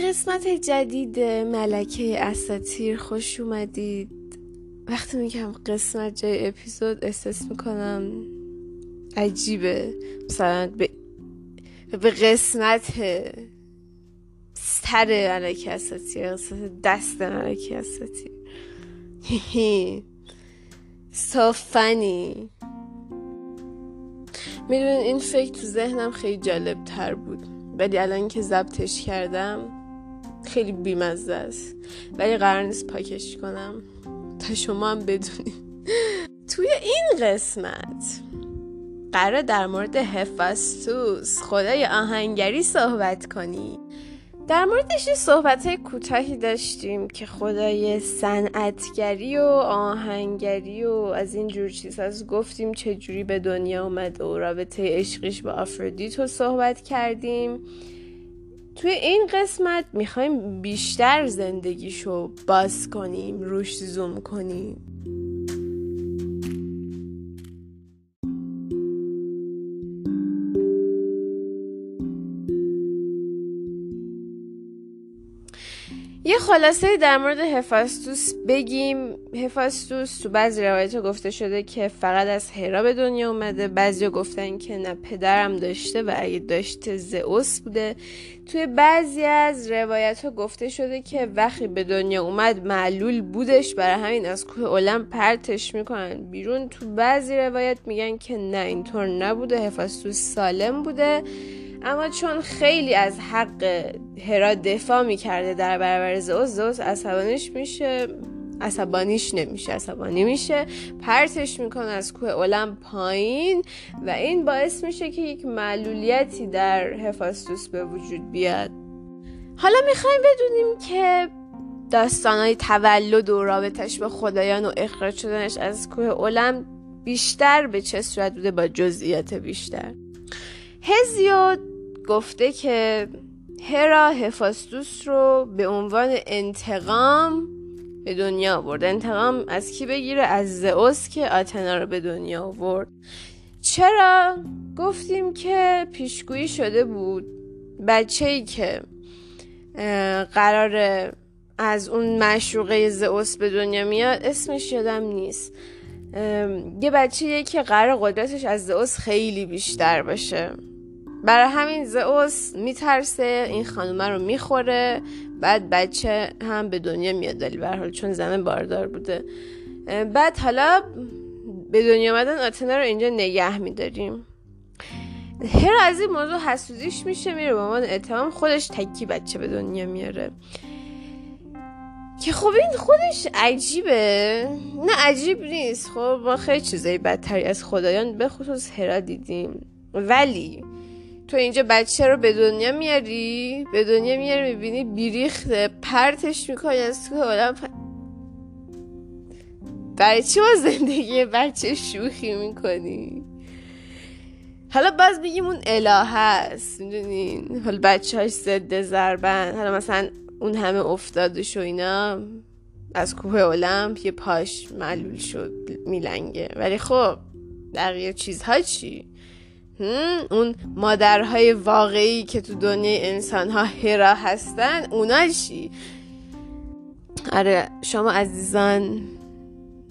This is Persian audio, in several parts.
قسمت جدید ملکه اساتیر خوش اومدید. وقتی میگم قسمت جای اپیزود احساس می‌کنم عجیبه. مثلا به, به قسمت سر ملکه اساتیر قسمت دست ملکه اساتیر. So funny. می‌دونین این فکر تو ذهنم خیلی جالب تر بود. ولی الان که ضبطش کردم خیلی بیمزه است. ولی قرار نیست پاکش کنم. تا شما هم بدونید توی این قسمت قرار در مورد هفاستوس خدای آهنگری صحبت کنی. در موردش صحبت های کوتاهی داشتیم که خدای صنعتگری و آهنگری و از این جور از گفتیم چجوری به دنیا اومده و رابطه عشقیش با آفرودیت رو صحبت کردیم. توی این قسمت می‌خوایم بیشتر زندگیشو باز کنیم روش زوم کنیم. یه خلاصه در مورد هفاستوس بگیم. هفاستوس تو بعضی روایت گفته شده که فقط از هرا به دنیا اومده. بعضی گفتن که نه پدرم داشته و اگه داشته زئوس بوده. توی بعضی از روایت ها گفته شده که وقتی به دنیا اومد معلول بودش. برای همین از کوه اولم پرتش می‌کنن بیرون. تو بعضی روایت میگن که نه اینطور نبوده. هفاستوس سالم بوده. اما چون خیلی از حق هرا دفاع می‌کرده در برابر زوز زوز عصبانیش میشه عصبانیش نمیشه عصبانی میشه پرتش می‌کنه از کوه اولم پایین و این باعث میشه که یک معلولیتی در هفاستوس به وجود بیاد. حالا می‌خوایم بدونیم که داستانهای تولد و رابطش به خدایان و اخراج شدنش از کوه اولم بیشتر به چه صورت بوده با جزئیات بیشتر. هزیود گفته که هرا هفاستوس رو به عنوان انتقام به دنیا آورد. انتقام از کی بگیره؟ از زئوس که آتنا رو به دنیا آورد. چرا؟ گفتیم که پیشگویی شده بود. بچه ای که قرار از اون مشروقه زئوس به دنیا میاد اسمش یادم نیست. یه بچه که قرار قدرتش از زئوس خیلی بیشتر باشه. برای همین زئوس میترسه این خانومه رو می‌خوره بعد بچه هم به دنیا میاد. ولی به حال چون زن باردار بوده. بعد حالا به دنیا آمدن آتنا رو اینجا نگه میداریم. هر از این موضوع حسودیش میشه میره به عنوان اتهام خودش تکی بچه به دنیا میاره. که خب این خودش عجیبه. نه عجیب نیست. خب ما خیلی چیزایی بدتری از خدایان به خصوص هرا دیدیم. ولی تو اینجا بچه رو به دنیا میاری؟ به دنیا میاری می‌بینی بیریخته. پرتش می‌کنی از تو. آدم برای چی زندگی بچه شوخی می‌کنی؟ حالا باز بگیم اون اله هست می‌دونین حالا بچه هاش زده زربن حالا مثلا اون همه افتادش و اینا از کوه المپ یه پاش معلول شد میلنگه. ولی خب بقیه چیزها چی؟ اون مادرهای واقعی که تو دنیای انسان ها هرا هستن اونا چی؟ آره شما عزیزان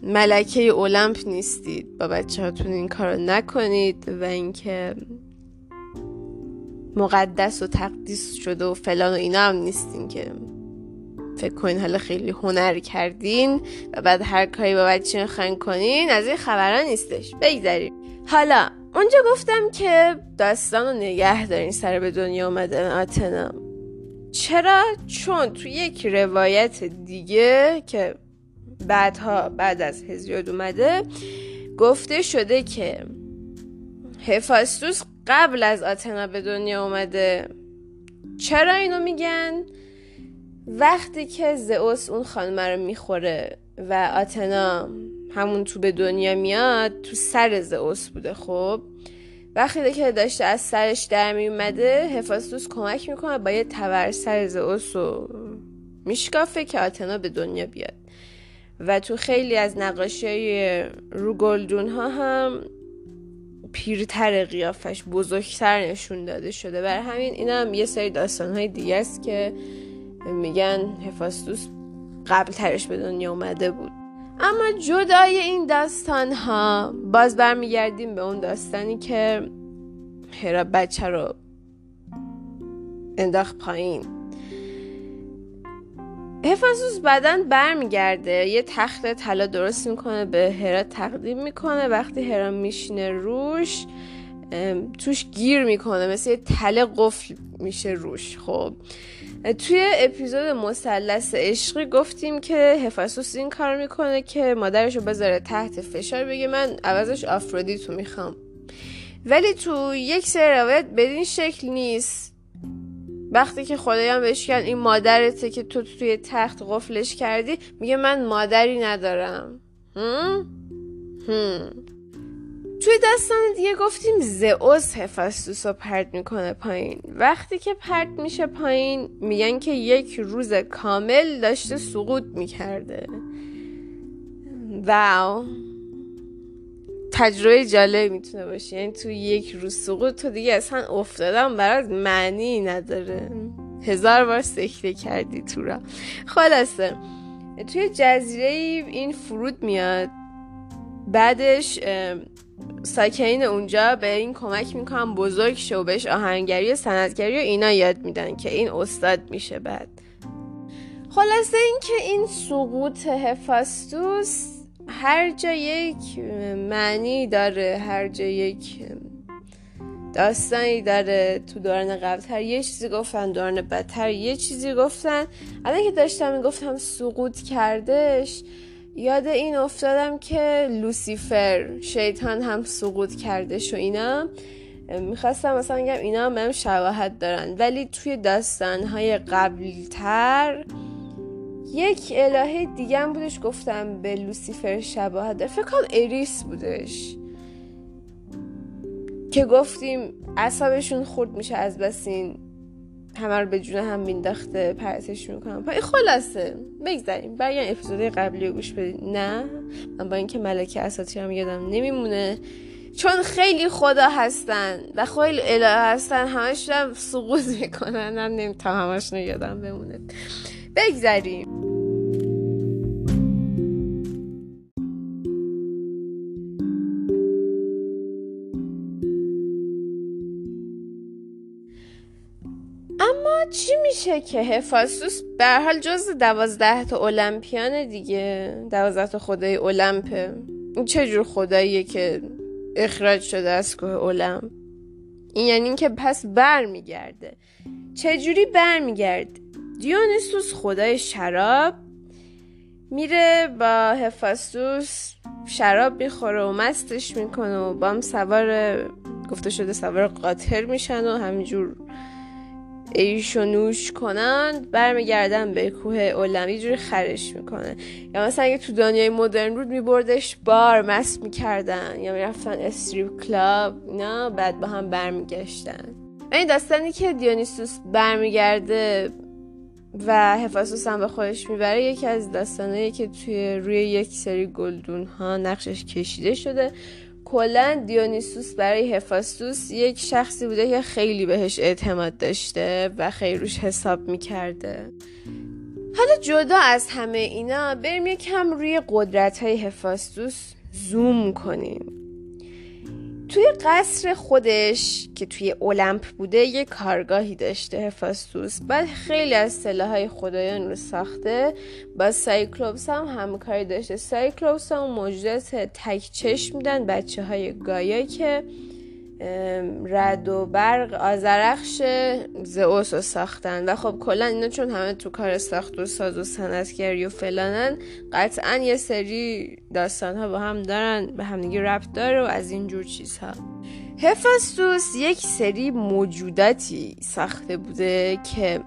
ملکه اولمپ نیستید. با بچه هاتون این کارو نکنید و اینکه مقدس و تقدیس شده و فلان و اینا هم نیستین که فکر کنین حالا خیلی هنر کردین و بعد هر کاری با بچه خواهین کنین از این خبران نیستش. بگذاریم حالا اونجا گفتم که داستان رو نگه دارین سر به دنیا اومدن آتنا چرا؟ چون تو یک روایت دیگه که بعدها بعد از هزیاد اومده گفته شده که هفاستوس قبل از آتنا به دنیا اومده چرا اینو میگن؟ وقتی که زئوس اون خانمه رو می‌خوره و آتنا همون تو به دنیا میاد تو سر زئوس بوده خب. وقتی که داشته از سرش در می اومده هفاستوس کمک می‌کنه با یه تور سر زئوس رو میشکافه که آتنا به دنیا بیاد. و تو خیلی از نقاشی رو گلدون ها هم پیرتر قیافش بزرگتر نشون داده شده. برای همین این هم یه سری داستان های دیگه است که میگن هفاستوس قبل ترش به دنیا اومده بود. اما جدای این داستان ها باز برمیگردیم به اون داستانی که هرا بچه رو انداخت پایین. هفاسوس بعدا برمیگرده یه تخت طلا درست می‌کنه به هرا تقدیم می‌کنه. وقتی هرا میشینه روش توش گیر می‌کنه مثل یه تله قفل میشه روش خب. توی اپیزود مثلث عشقی گفتیم که هفاسوس این کار می‌کنه که مادرشو بذاره تحت فشار بگه من عوضش آفرودیتو می‌خوام ولی تو یک سری روایت بدین شکل نیست وقتی که خدایم بهش کرد این مادرته که تو توی تخت قفلش کردی میگه من مادری ندارم هم؟ هم. توی داستان دیگه گفتیم زئوس هفاستوس رو پرد می‌کنه پایین. وقتی که پرد میشه پایین میگن که یک روز کامل داشته سقوط می‌کرده. واو. تجربه جالب می‌تونه باشه. یعنی تو یک روز سقوط تو دیگه اصلا افتادم برات معنی نداره. هزار بار سکته کردی تو را خلاصه توی جزیره این فرود میاد. بعدش ساکنین اونجا به این کمک می‌کنن بزرگ شو بهش آهنگری و سندگری و اینا یاد میدن که این استاد میشه بعد. خلاصه اینکه این سقوط هفاستوس هر جا یک معنی داره هر جا یک داستانی داره. تو دوران قبلتر یه چیزی گفتن دوران بدتر یه چیزی گفتن. الان که داشتم می‌گفتم سقوط کردش یاد این افتادم که لوسیفر شیطان هم سقوط کردش و اینا. می‌خواستم مثلا بگم اینا هم, هم شباهت دارن ولی توی داستانهای قبلتر یک الهه دیگه هم بودش گفتم به لوسیفر شباهت داره فکر کنم اریس بودش که گفتیم اصابشون خورد میشه از بسین همه رو به جون هم مینداخته پرتش می‌کنم. پای خلاصه. بگذاریم. برای اپیزود قبلی رو گوش بدید. نه. من با اینکه ملکه اساتی هم یادم نمیمونه. چون خیلی خدا هستن و خیلی اله هستن همش هم سقوط می‌کنن. هم نمی‌تونم همش یادم بمونه. بگذاریم. چی میشه که هفاستوس به حال جز دوازده تا المپیان دیگه. دوازده تا خدای المپه این چه جور خداییه که اخراج شده از کوه المپ؟ این یعنی اینکه پس برمیگرده. چجوری برمیگرده؟ دیونیسوس خدای شراب میره با هفاستوس شراب می‌خوره و مستش می‌کنه و با هم سوار گفته شده سوار قاطر میشن و همینجور ایش و نوش کنند برمیگردن به کوه اولم یه جوری خرش می‌کنه. یا مثلا اگه تو دنیای مدرن بود میبردش بار مست می‌کردن. یا می‌رفتن استریپ کلاب نه بعد با هم برمیگشتن. این داستانی که دیونیسوس برمیگرده و حفاظوس هم به خودش می‌بره یکی از داستانهایی که توی روی یک سری گلدون ها نقشش کشیده شده. کلا دیونیسوس برای هفاستوس یک شخصی بوده که خیلی بهش اعتماد داشته و خیلی روش حساب می‌کرده. حالا جدا از همه اینا بریم یکم روی قدرت های هفاستوس زوم کنیم. توی قصر خودش که توی اولمپ بوده یه کارگاهی داشته هفاستوس. بعد خیلی از سلاحهای خدایان رو ساخته. با سایکلوپس هم همکاری داشته. سایکلوپس هم موجودات تک چشم میدن بچه های گایا که رد و برق آزرخش زئوس رو ساختن. و خب کلا اینا چون همه تو کار ساخت و ساز و صنعتگری و فلانن قطعا یه سری داستان ها با هم دارن به همدیگه ربط داره و از اینجور چیزها. هفاستوس یک سری موجوداتی ساخته بوده که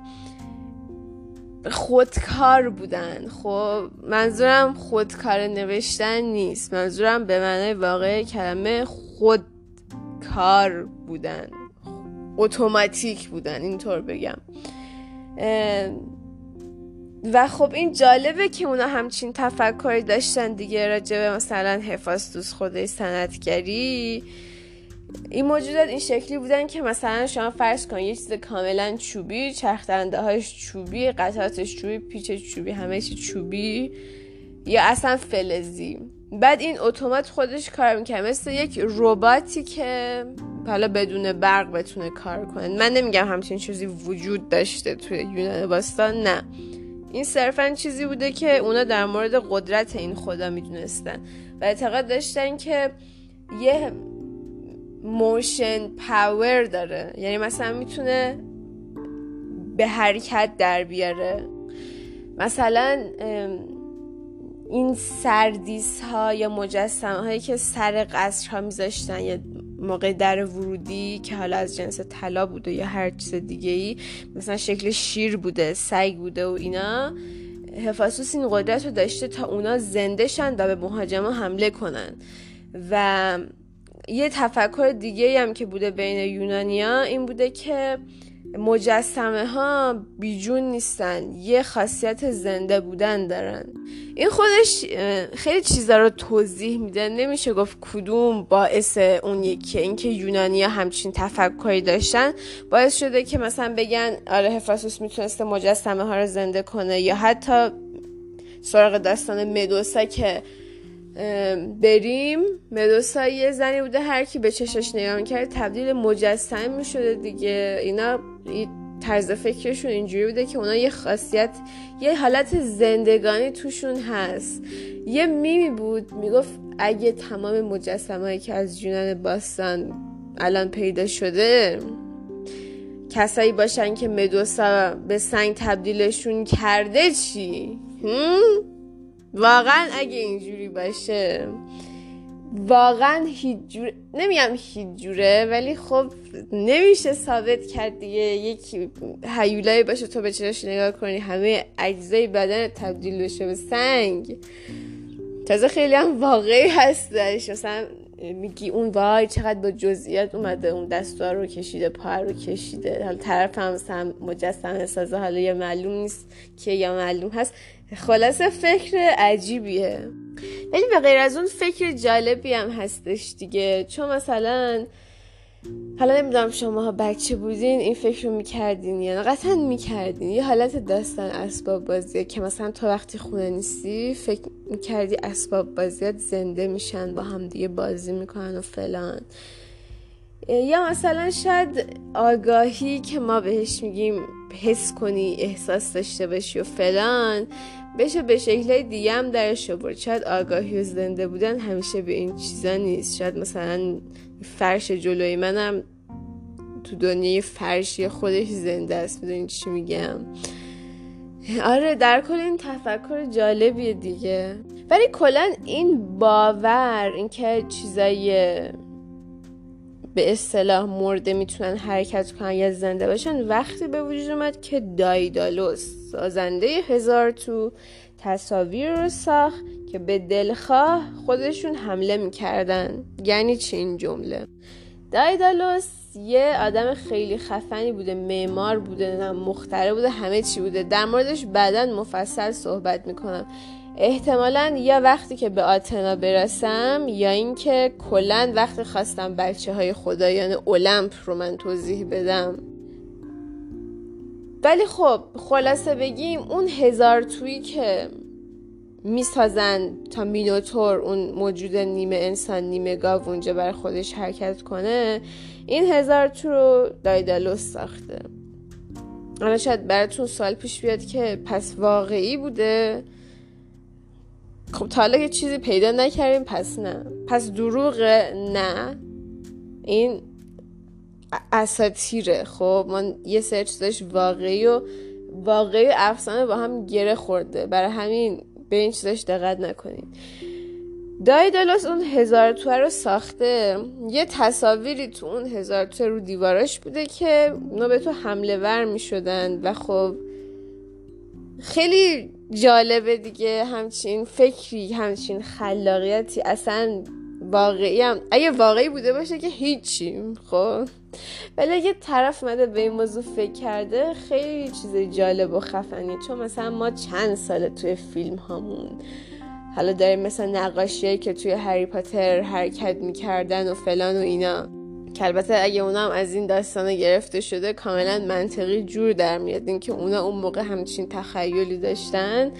خودکار بودن. خب منظورم خودکار نوشتن نیست. منظورم به معنای واقع کلمه خود کار بودن اتوماتیک بودن اینطور بگم. و خب این جالبه که اونا همچین تفکری داشتن دیگه راجبه مثلا هفاستوس خودش سندگری این موجودات این شکلی بودن که مثلا شما فرض کن یه چیز کاملا چوبی چرخدنده هاش چوبی قطعاتش چوبی پیچ چوبی همه چی چوبی یا اصلا فلزی. بعد این اتومات خودش کار می‌کنه. مثل یک رباتی که حالا بدون برق بتونه کار کنه. من نمیگم همچین چیزی وجود داشته توی یونان باستان نه. این صرفا چیزی بوده که اونا در مورد قدرت این خدا می‌دونستن. و اعتقاد داشتن که یه motion power داره. یعنی مثلا می‌تونه به حرکت در بیاره. مثلا این سردیس ها یا مجسمه هایی که سر قصر ها میذاشتن یا موقع در ورودی که حالا از جنس طلا بوده یا هر چیز دیگه ای مثلا شکل شیر بوده سگ بوده و اینا هفاسوس این قدرت رو داشته تا اونا زنده شن و به مهاجما حمله کنن. و یه تفکر دیگه هم که بوده بین یونانیا این بوده که مجسمه ها بیجون نیستن یه خاصیت زنده بودن دارن. این خودش خیلی چیزا رو توضیح میده. نمیشه گفت کدوم باعث اون یکی. اینکه یونانیا همچین تفکری داشتن باعث شده که مثلا بگن آره هفاسوس می‌تونسته مجسمه ها رو زنده کنه. یا حتی سراغ داستان مدوسا که بریم. مدوسا یه زنی بوده هر کی به چشش نگاه کرد تبدیل مجسم می شده دیگه. اینا طرز فکرشون اینجوری بوده که اونا یه خاصیت یه حالت زندگانی توشون هست. یه میمی بود می‌گفت اگه تمام مجسمه که از یونان باستان الان پیدا شده کسایی باشن که مدوسا به سنگ تبدیلشون کرده چی؟ واقعا اگه اینجوری باشه. واقعا هیچ جوره نمیگم هیچ جوره ولی خب نمیشه ثابت کرد دیگه. یک هیولایی باشه تو به چراش نگاه کنی همه اجزای بدن تبدیل بشه به سنگ. تازه خیلی هم واقعی هستش مثلا میگی اون وای چقدر با جزئیات اومده اون دستوار رو کشیده پا رو کشیده. حالا طرف هم مثلا مجسمه سازه حالا یا معلوم نیست که یا معلوم هست. خلاصه فکر عجیبیه. ولی به غیر از اون فکر جالبی هم هستش دیگه. چون مثلا حالا نمی‌دونم شما بچه بودین این فکر رو می‌کردین یا قطعا می‌کردین. یه حالت داستان اسباب بازیه که مثلا تا وقتی خونه نیستی فکر می‌کردی اسباب بازیات زنده میشن با هم دیگه بازی می‌کنن و فلان. یا مثلا شاید آگاهی که ما بهش میگیم حس کنی احساس داشته باشی و فلان. بشه به شکل دیگه هم درش آورد. شاید آگاهی و زنده بودن همیشه به این چیزا نیست. شاید مثلا فرش جلوی منم تو دنیای فرشی خودش زنده است. می‌دونی چی میگم؟ آره در کل این تفکر جالبیه دیگه. ولی کلا این باور اینکه چیزای به اصطلاح مرده می‌تونن حرکت کنن یا زنده باشن. وقتی به وجود اومد که دایدالوس سازنده هزار تو تصاویر رو ساخت که به دلخواه خودشون حمله می‌کردن. یعنی چی این جمله؟ دایدالوس یه آدم خیلی خفنی بوده معمار بوده مختره بوده همه چی بوده. در موردش بعدا مفصل صحبت می‌کنم. احتمالا یا وقتی که به آتنا برسم یا اینکه کلا وقتی خواستم بچه های خدایان اولمپ رو من توضیح بدم. ولی خب خلاصه بگیم اون هزار تویی که می‌سازن تا مینوتور اون موجود نیمه انسان نیمه گاو اونجا بر خودش حرکت کنه این هزار تو رو دایدالوس ساخته. حالا شاید براتون سوال پیش بیاد که پس واقعی بوده؟ خب تا حالا یه چیزی پیدا نکردیم پس نه. پس دروغ نه. این اساتیره. خب من یه سری چیزاش واقعی و واقعی افسانه با هم گره خورده. برای همین به این چیزاش دقت نکنید دایدالاس اون هزار توه رو ساخته. یه تصاویری تو اون هزار توه رو دیواراش بوده که اونا به تو حمله ور می شدن و خب خیلی جالبه دیگه همچین فکری همچین خلاقیتی. اصلا واقعی هم اگه واقعی بوده باشه که هیچی خب؟ ولی اگه طرف مده به این موضوع فکر کرده خیلی چیز جالب و خفنی چون مثلا ما چند ساله توی فیلم هامون. حالا داریم مثلا نقاشیایی که توی هری پاتر حرکت می‌کردن و فلان و اینا. که البته اگه اونا هم از این داستانه گرفته شده کاملا منطقی جور در میاد. اینکه اونا اون موقع همچین تخیلی داشتن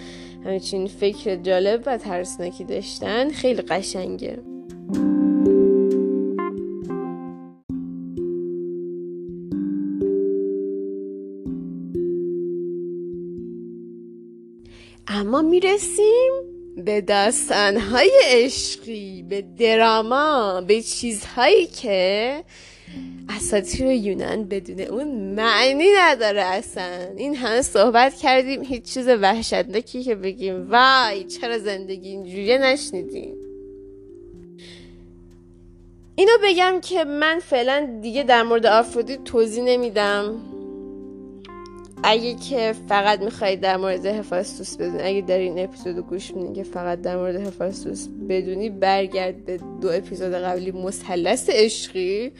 همچین فکر جالب و ترسناکی داشتن خیلی قشنگه. اما می‌رسیم به داستانهای عشقی به دراما به چیزهایی که اساطیر یونان بدون اون معنی نداره اصلا. این همه صحبت کردیم هیچ چیز وحشتناکی که بگیم. وای چرا زندگی اینجوریه؟ نشنیدیم. اینو بگم که من فعلا دیگه در مورد آفرودیت توضیح نمیدم. اگه که فقط می‌خواید در مورد هفاستوس بدونی اگه در این اپیزود گوش میدین که فقط در مورد هفاستوس بدونی برگرد به دو اپیزود قبلی مثلث عشقی.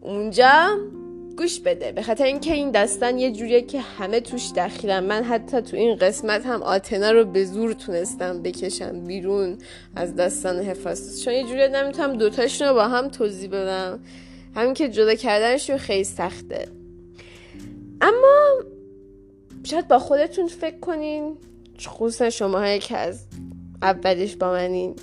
اونجا گوش بده. به خاطر اینکه این داستان یه جوریه که همه توش دخیلن. من حتی تو این قسمت هم آتنا رو به زور تونستم بکشم بیرون از داستان هفاستوس. چون یه جوری نمی‌تونم دوتاشون رو با هم توضیح بدم. همین که جدا کردنشون خیلی سخته. اما شاید با خودتون فکر کنین. خصوصا شما که از اولش با منین.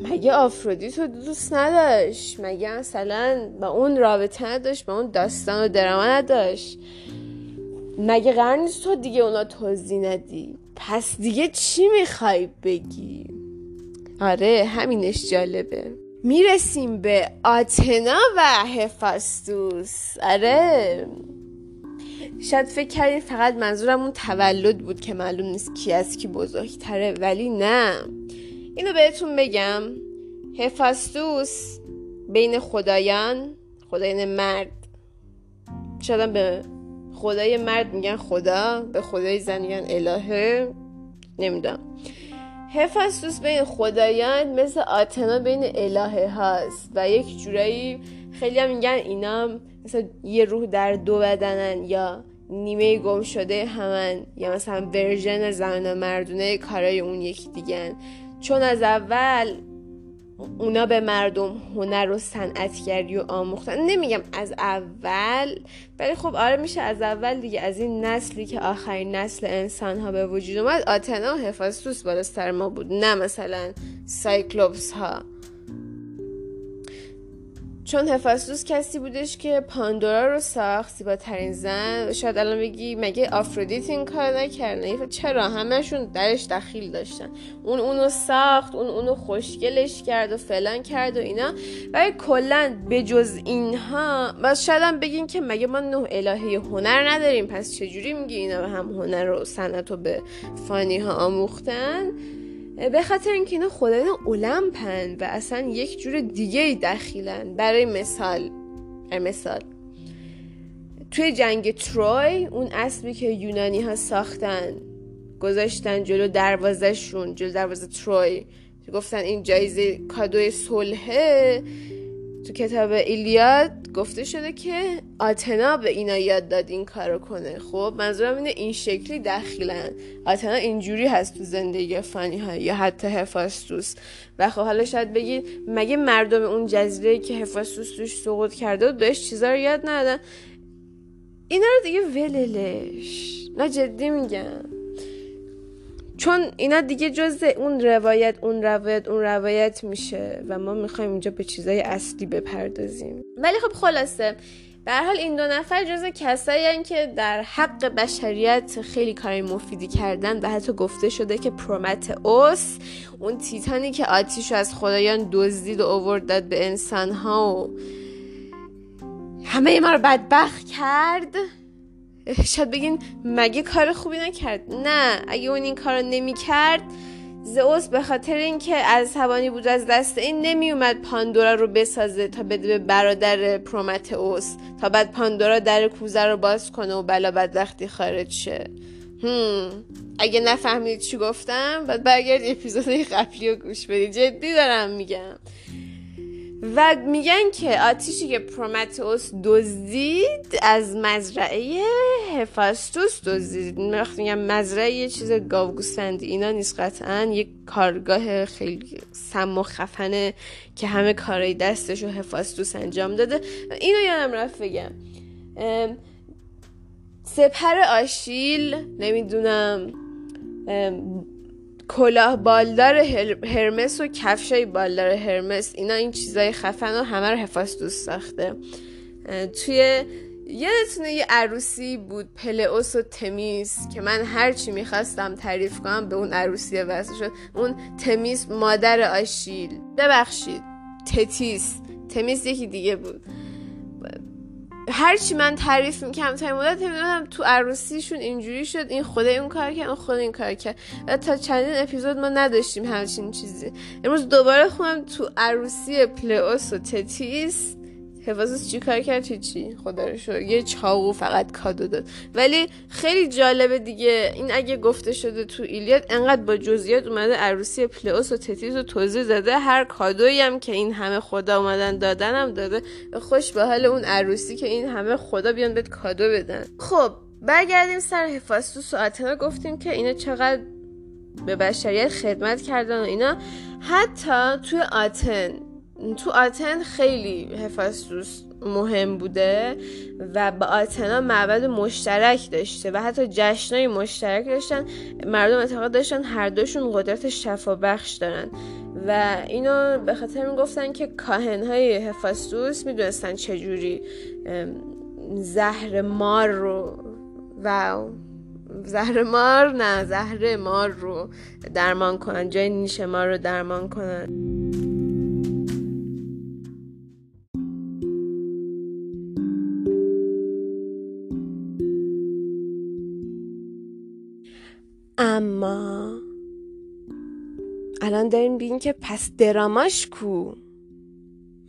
مگه آفرودیت رو دوست نداشت؟ مگه مثلا با اون رابطه نداشت؟ با اون داستان و درما نداشت؟ مگه قرار نیست تو دیگه اونا توضیح ندی؟ پس دیگه چی می‌خوای بگی؟ آره همینش جالبه. می‌رسیم به آتنا و هفاستوس آره. شاید فکر کردین فقط منظورم اون تولد بود که معلوم نیست کی از کی بزرگتره ولی نه. اینو بهتون بگم. هفاستوس بین خدایان خدایان مرد. شاید به خدای مرد میگن خدا به خدای زن میگن الهه. نمی‌دونم. هفاستوس بین خدایان مثل آتنا بین الهه هاست و یک جورایی خیلی هم میگن اینا مثل یه روح در دو بدنن یا نیمه گم شده همن یا مثلا ورژن زن و مردونه کارای اون یکی دیگن. چون از اول اونا به مردم هنر و صنعتگری و آموختن. نمیگم از اول ولی خب آره میشه از اول دیگه. از این نسلی که آخرین نسل انسان ها به وجود اومد آتنا و هفاستوس بالاتر ما بود. نه مثلا سایکلوپس ها چون هفاستوس کسی بودش که پاندورا رو ساخت زیباترین زن. شاید الان بگی مگه آفرودیت این کار نکرده چرا؟ همشون درش دخیل داشتن. اون اونو ساخت اون اونو خوشگلش کرد و فلان کرد و اینا. ولی کلا به جز اینها بس شاید هم بگین که مگه ما نه الهه هنر نداریم. پس چجوری میگی اینا به هم هنر و صنعت رو به فانی ها آموختن؟ به خاطر اینکه اینا خدایان المپن و اصلا یک جور دیگه دخیلن. برای مثال مثال. توی جنگ تروی اون اسبی که یونانی ها ساختن گذاشتن جلو دروازشون جلو دروازه تروی. گفتن این جایزه کادوی صلحه تو کتاب ایلیاد گفته شده که آتنا به اینا یاد داد این کارو کنه. خب منظورم اینه این شکلی دخیلن آتنا اینجوری هست تو زندگی فانی ها یا حتی هفاستوس. و خب حالا شاید بگید مگه مردم اون جزیره که هفاستوس توش سقوط کرده و بهش چیزا رو یاد ندادن؟ اینا رو دیگه وللش نه جدی میگم. چون اینا دیگه جز اون روایت اون روایت اون روایت میشه و ما می‌خوایم اینجا به چیزای اصلی بپردازیم. ولی خب خلاصه به حال این دو نفر جز کسایی که در حق بشریت خیلی کار مفیدی کردن و حتی گفته شده که پرومت اوس اون تیتانی که آتیش از خدایان دزدید و اوورد داد به انسانها و همه ما رو بدبخت کرد. شاید بگین مگه کار خوبی نکرد؟ نه اگه اون این کار نمی کرد زئوس به خاطر اینکه از توانی بود از دست این نمی اومد پاندورا رو بسازه تا بده به برادر پرومتئوس تا بعد پاندورا در کوزه رو باز کنه و بلا بدبختی خارج شه. هم. اگه نفهمید چی گفتم بعد برگرد اپیزود قبلی رو گوش بدید جدی دارم میگم. و میگن که آتیشی که پرومتئوس دزدید از مزرعه هفاستوس دزدید. میگم مزرعه یه چیز گاوگوسفندی اینا نیست قطعا. یک کارگاه خیلی سم و خفنه که همه کارای دستش رو هفاستوس انجام داده. اینو یادم رفت بگم. سپر آشیل نمی‌دونم کلاه بالدار هرمس و کفشای بالدار هرمس اینا این چیزای خفن و همه رو حفاظ ساخته. توی یادتونه یه عروسی بود پلئوس و تمیز که من هرچی می‌خواستم تعریف کنم به اون عروسی واسه شد. اون تمیز مادر آشیل. ببخشید. تتیس. تمیز یکی دیگه بود. هرچی من تعریف می‌کنم تا مدت می‌دونم تو عروسیشون اینجوری شد. این خدا اون کار کرد اون خدا این کار کرد. و تا چندین اپیزود ما نداشتیم همچین چیزی. امروز دوباره خونم تو عروسی پلئوس و تتیس. حفاظت چی کار کرد؟ چی خدا رو شو یه چاقو فقط کادو داد. ولی خیلی جالبه دیگه. این اگه گفته شده تو ایلیاد انقدر با جزئیات اومده عروسی پلئوس و تتیس رو توضیح داده. هر کادویی هم که این همه خدا اومدن دادن هم داده. خوش به حال اون عروسی که این همه خدا بیان بهت کادو بدن. خب برگردیم سر حفاظتوس و آتنا گفتیم که اینا چقدر به بشریت خدمت کردن و اینا. حتی توی آتن تو آتن خیلی هفاستوس مهم بوده و با آتنا معبد مشترک داشته و حتی جشنای مشترک داشتن. مردم اعتقاد داشتن هر دوشون قدرت شفا بخش دارن و اینو به خاطر این گفتن که کاهنهای هفاستوس می‌دونستن چجوری زهر مار رو و زهر مار نه زهر مار رو درمان کنن جای نیش مار رو درمان کنن. داریم بین که پس دراماش کو؟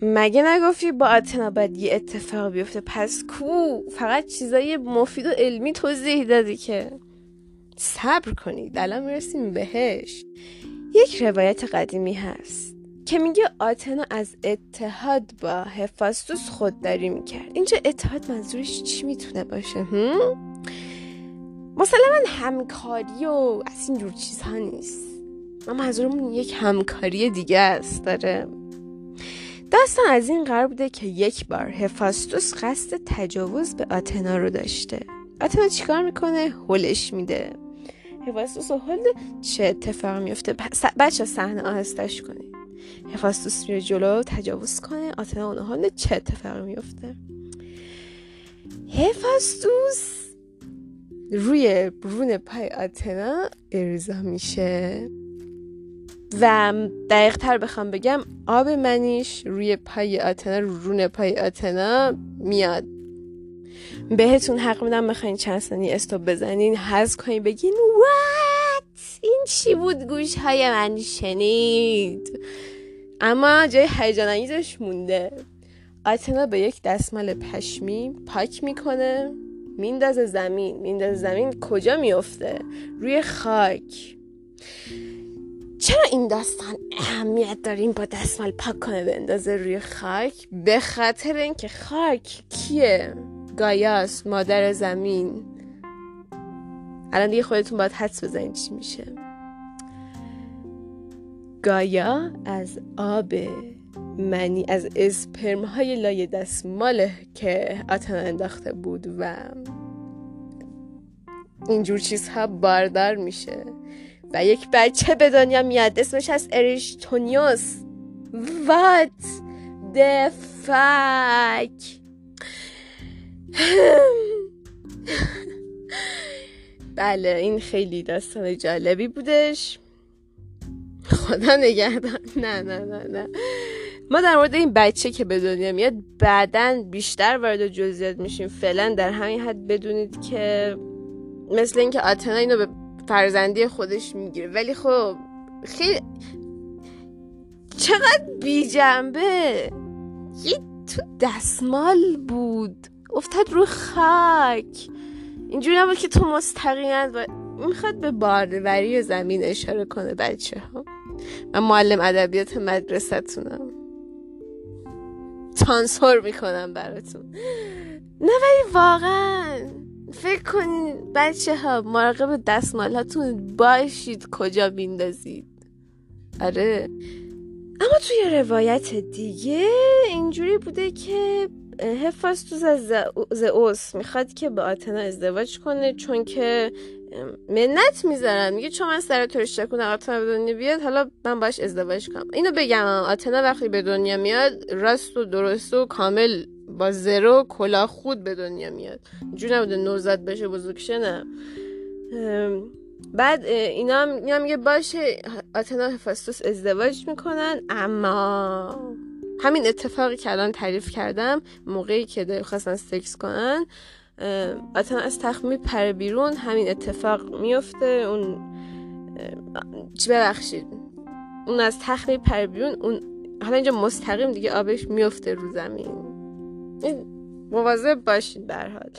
مگه نگفتی با اتنا باید یه اتفاق بیفته؟ پس کو؟ فقط چیزای مفید و علمی توضیح دادی که. صبر کنید الان می‌رسیم بهش. یک روایت قدیمی هست که میگه آتنا از اتحاد با هفاستوس خودداری می‌کرد. اینجا اتحاد منظورش چی می‌تونه باشه؟ هم؟ مسلما همکاری و از این جور چیزها نیست. ما منظورمون یک همکاری دیگه است داره. داستان از این قرار بوده که یک بار هفاستوس قصد تجاوز به آتنا رو داشته. آتنا چیکار می‌کنه؟ هولش میده. هفاستوس و هولد چه اتفاق میفته بچه صحنه آهستش کنی هفاستوس میره جلو تجاوز کنه. آتنا اون هولد چه اتفاق میفته هفاستوس روی برون پای آتنا ارزا میشه. و دقیق تر بخوام بگم آب منیش روی پای آتنا رو رون پای آتنا میاد. بهتون حق میدم بخواین چند ثانیه استوب بزنین حز کنین بگین وات؟ این چی بود؟ گوش های من شنید. اما جای هیجان انگیزش مونده. آتنا به یک دستمال پشمی پاک می‌کنه میندازه زمین. میندازه زمین کجا میفته روی خاک. چرا این داستان اهمیت داریم با دستمال پاک کنه بندازه روی خاک؟ به خاطر اینکه خاک کیه؟ گایاس مادر زمین. الان دیگه خودتون باید حدس بزنید چی میشه. گایا از آب منی از اسپرم های لای دستماله که آتنا انداخته بود و اینجور چیزها باردار میشه. و یک بچه به دنیا میاد. اسمش از اریشتونیوس وات دفک بله این خیلی داستان جالبی بودش. خدا نگهدار نه نه نه نه. ما در مورد این بچه که به دنیا میاد بعدا بیشتر وارد جزئیات میشیم. فعلا در همین حد بدونید که مثل اینکه آتنا اینو به فرزندی خودش می‌گیره. ولی خب خیلی چقدر بی جنبه یه تو دستمال بود. افتاد رو خاک. اینجوری نبود که تو مستقیما و می‌خواد به باروری زمین اشاره کنه بچه ها من معلم ادبیات مدرسه تونم تانسور می‌کنم براتون. نه ولی واقعا. فکر کنید بچه ها مراقب دستمالاتون باشید کجا بیندازید. آره. اما توی روایت دیگه اینجوری بوده که هفاستوس از زئوس می‌خواد که به آتنا ازدواج کنه چون که منت می‌ذارن. میگه چون من سر تو کنم آتنا به دنیا بیاد حالا من باش ازدواج کنم. اینو بگم آتنا وقتی به دنیا میاد راست و درست و کامل با زرو کلا خود به دنیا میاد. اینجوری نبوده نوزاد بشه بزرگ شه نه بعد اینا هم, میگه باشه آتنا هفاستوس ازدواج می‌کنن اما همین اتفاقی که الان تعریف کردم موقعی که خواستن سکس کنن آتنا از تخت میپره بیرون همین اتفاق میفته. اون چی ببخشید؟ اون از تخت میپره بیرون اون حالا اینجا مستقیم دیگه آبش میفته رو زمین. مواظب باشید در حال.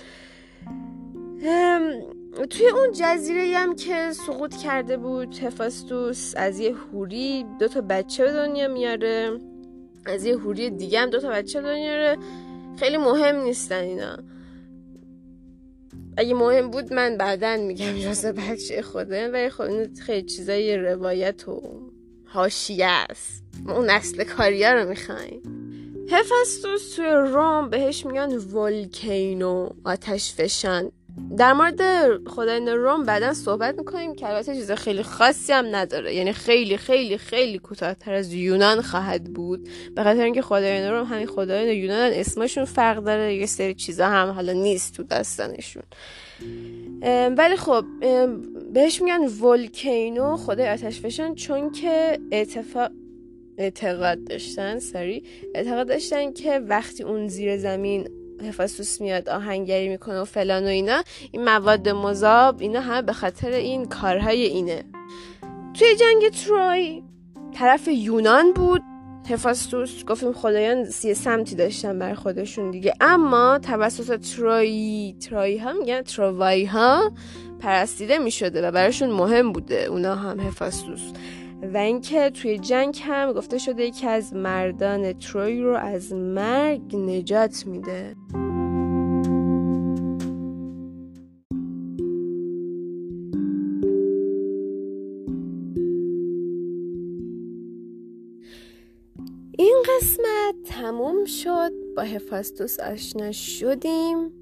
توی اون جزیره هم که سقوط کرده بود هفاستوس از یه هوری دو تا بچه به دنیا میاره. از یه هوری دیگه هم دو تا بچه به دنیا میاره. خیلی مهم نیستن اینا. اگه مهم بود من بعدا میگم راست بچه خوده ولی خب خیلی چیزای روایت و حاشیه است. ما اون اصل کاریا رو می‌خوایم. هفستوس توی روم بهش میگن ولکینو آتش فشان. در مورد خدایان روم بعدا صحبت می‌کنیم که البته چیز خیلی خاصی هم نداره. یعنی خیلی خیلی خیلی کوتاهتر از یونان خواهد بود. به خاطر اینکه خدایان روم همین خدایان یونان اسمشون فرق داره. یه سری چیزا هم حالا نیست تو داستانشون. ولی خب بهش میگن ولکینو خدای آتش فشان چون که اتفاق اعتقاد داشتن سری اعتقاد داشتن که وقتی اون زیر زمین هفاستوس میاد آهنگری می‌کنه و فلان و اینا. این مواد مذاب اینا هم به خاطر این کارهای اینه. توی جنگ تروی طرف یونان بود. هفاستوس گفتیم خدایان سی سمتی داشتن بر خودشون دیگه. اما توسط تروی تروی ها میگن تروایی ها پرستیده می‌شده و براشون مهم بوده اونا هم هفاستوس و اینکه توی جنگ هم گفته شده یکی از مردان تروی رو از مرگ نجات میده. این قسمت تموم شد. با هفاستوس آشنا شدیم.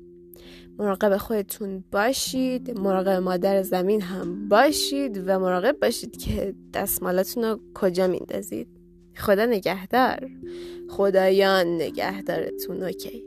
مراقب خودتون باشید مراقب مادر زمین هم باشید و مراقب باشید که دستمالاتون رو کجا میندازید. خدا نگهدار. خدایان نگهدارتون اوکی.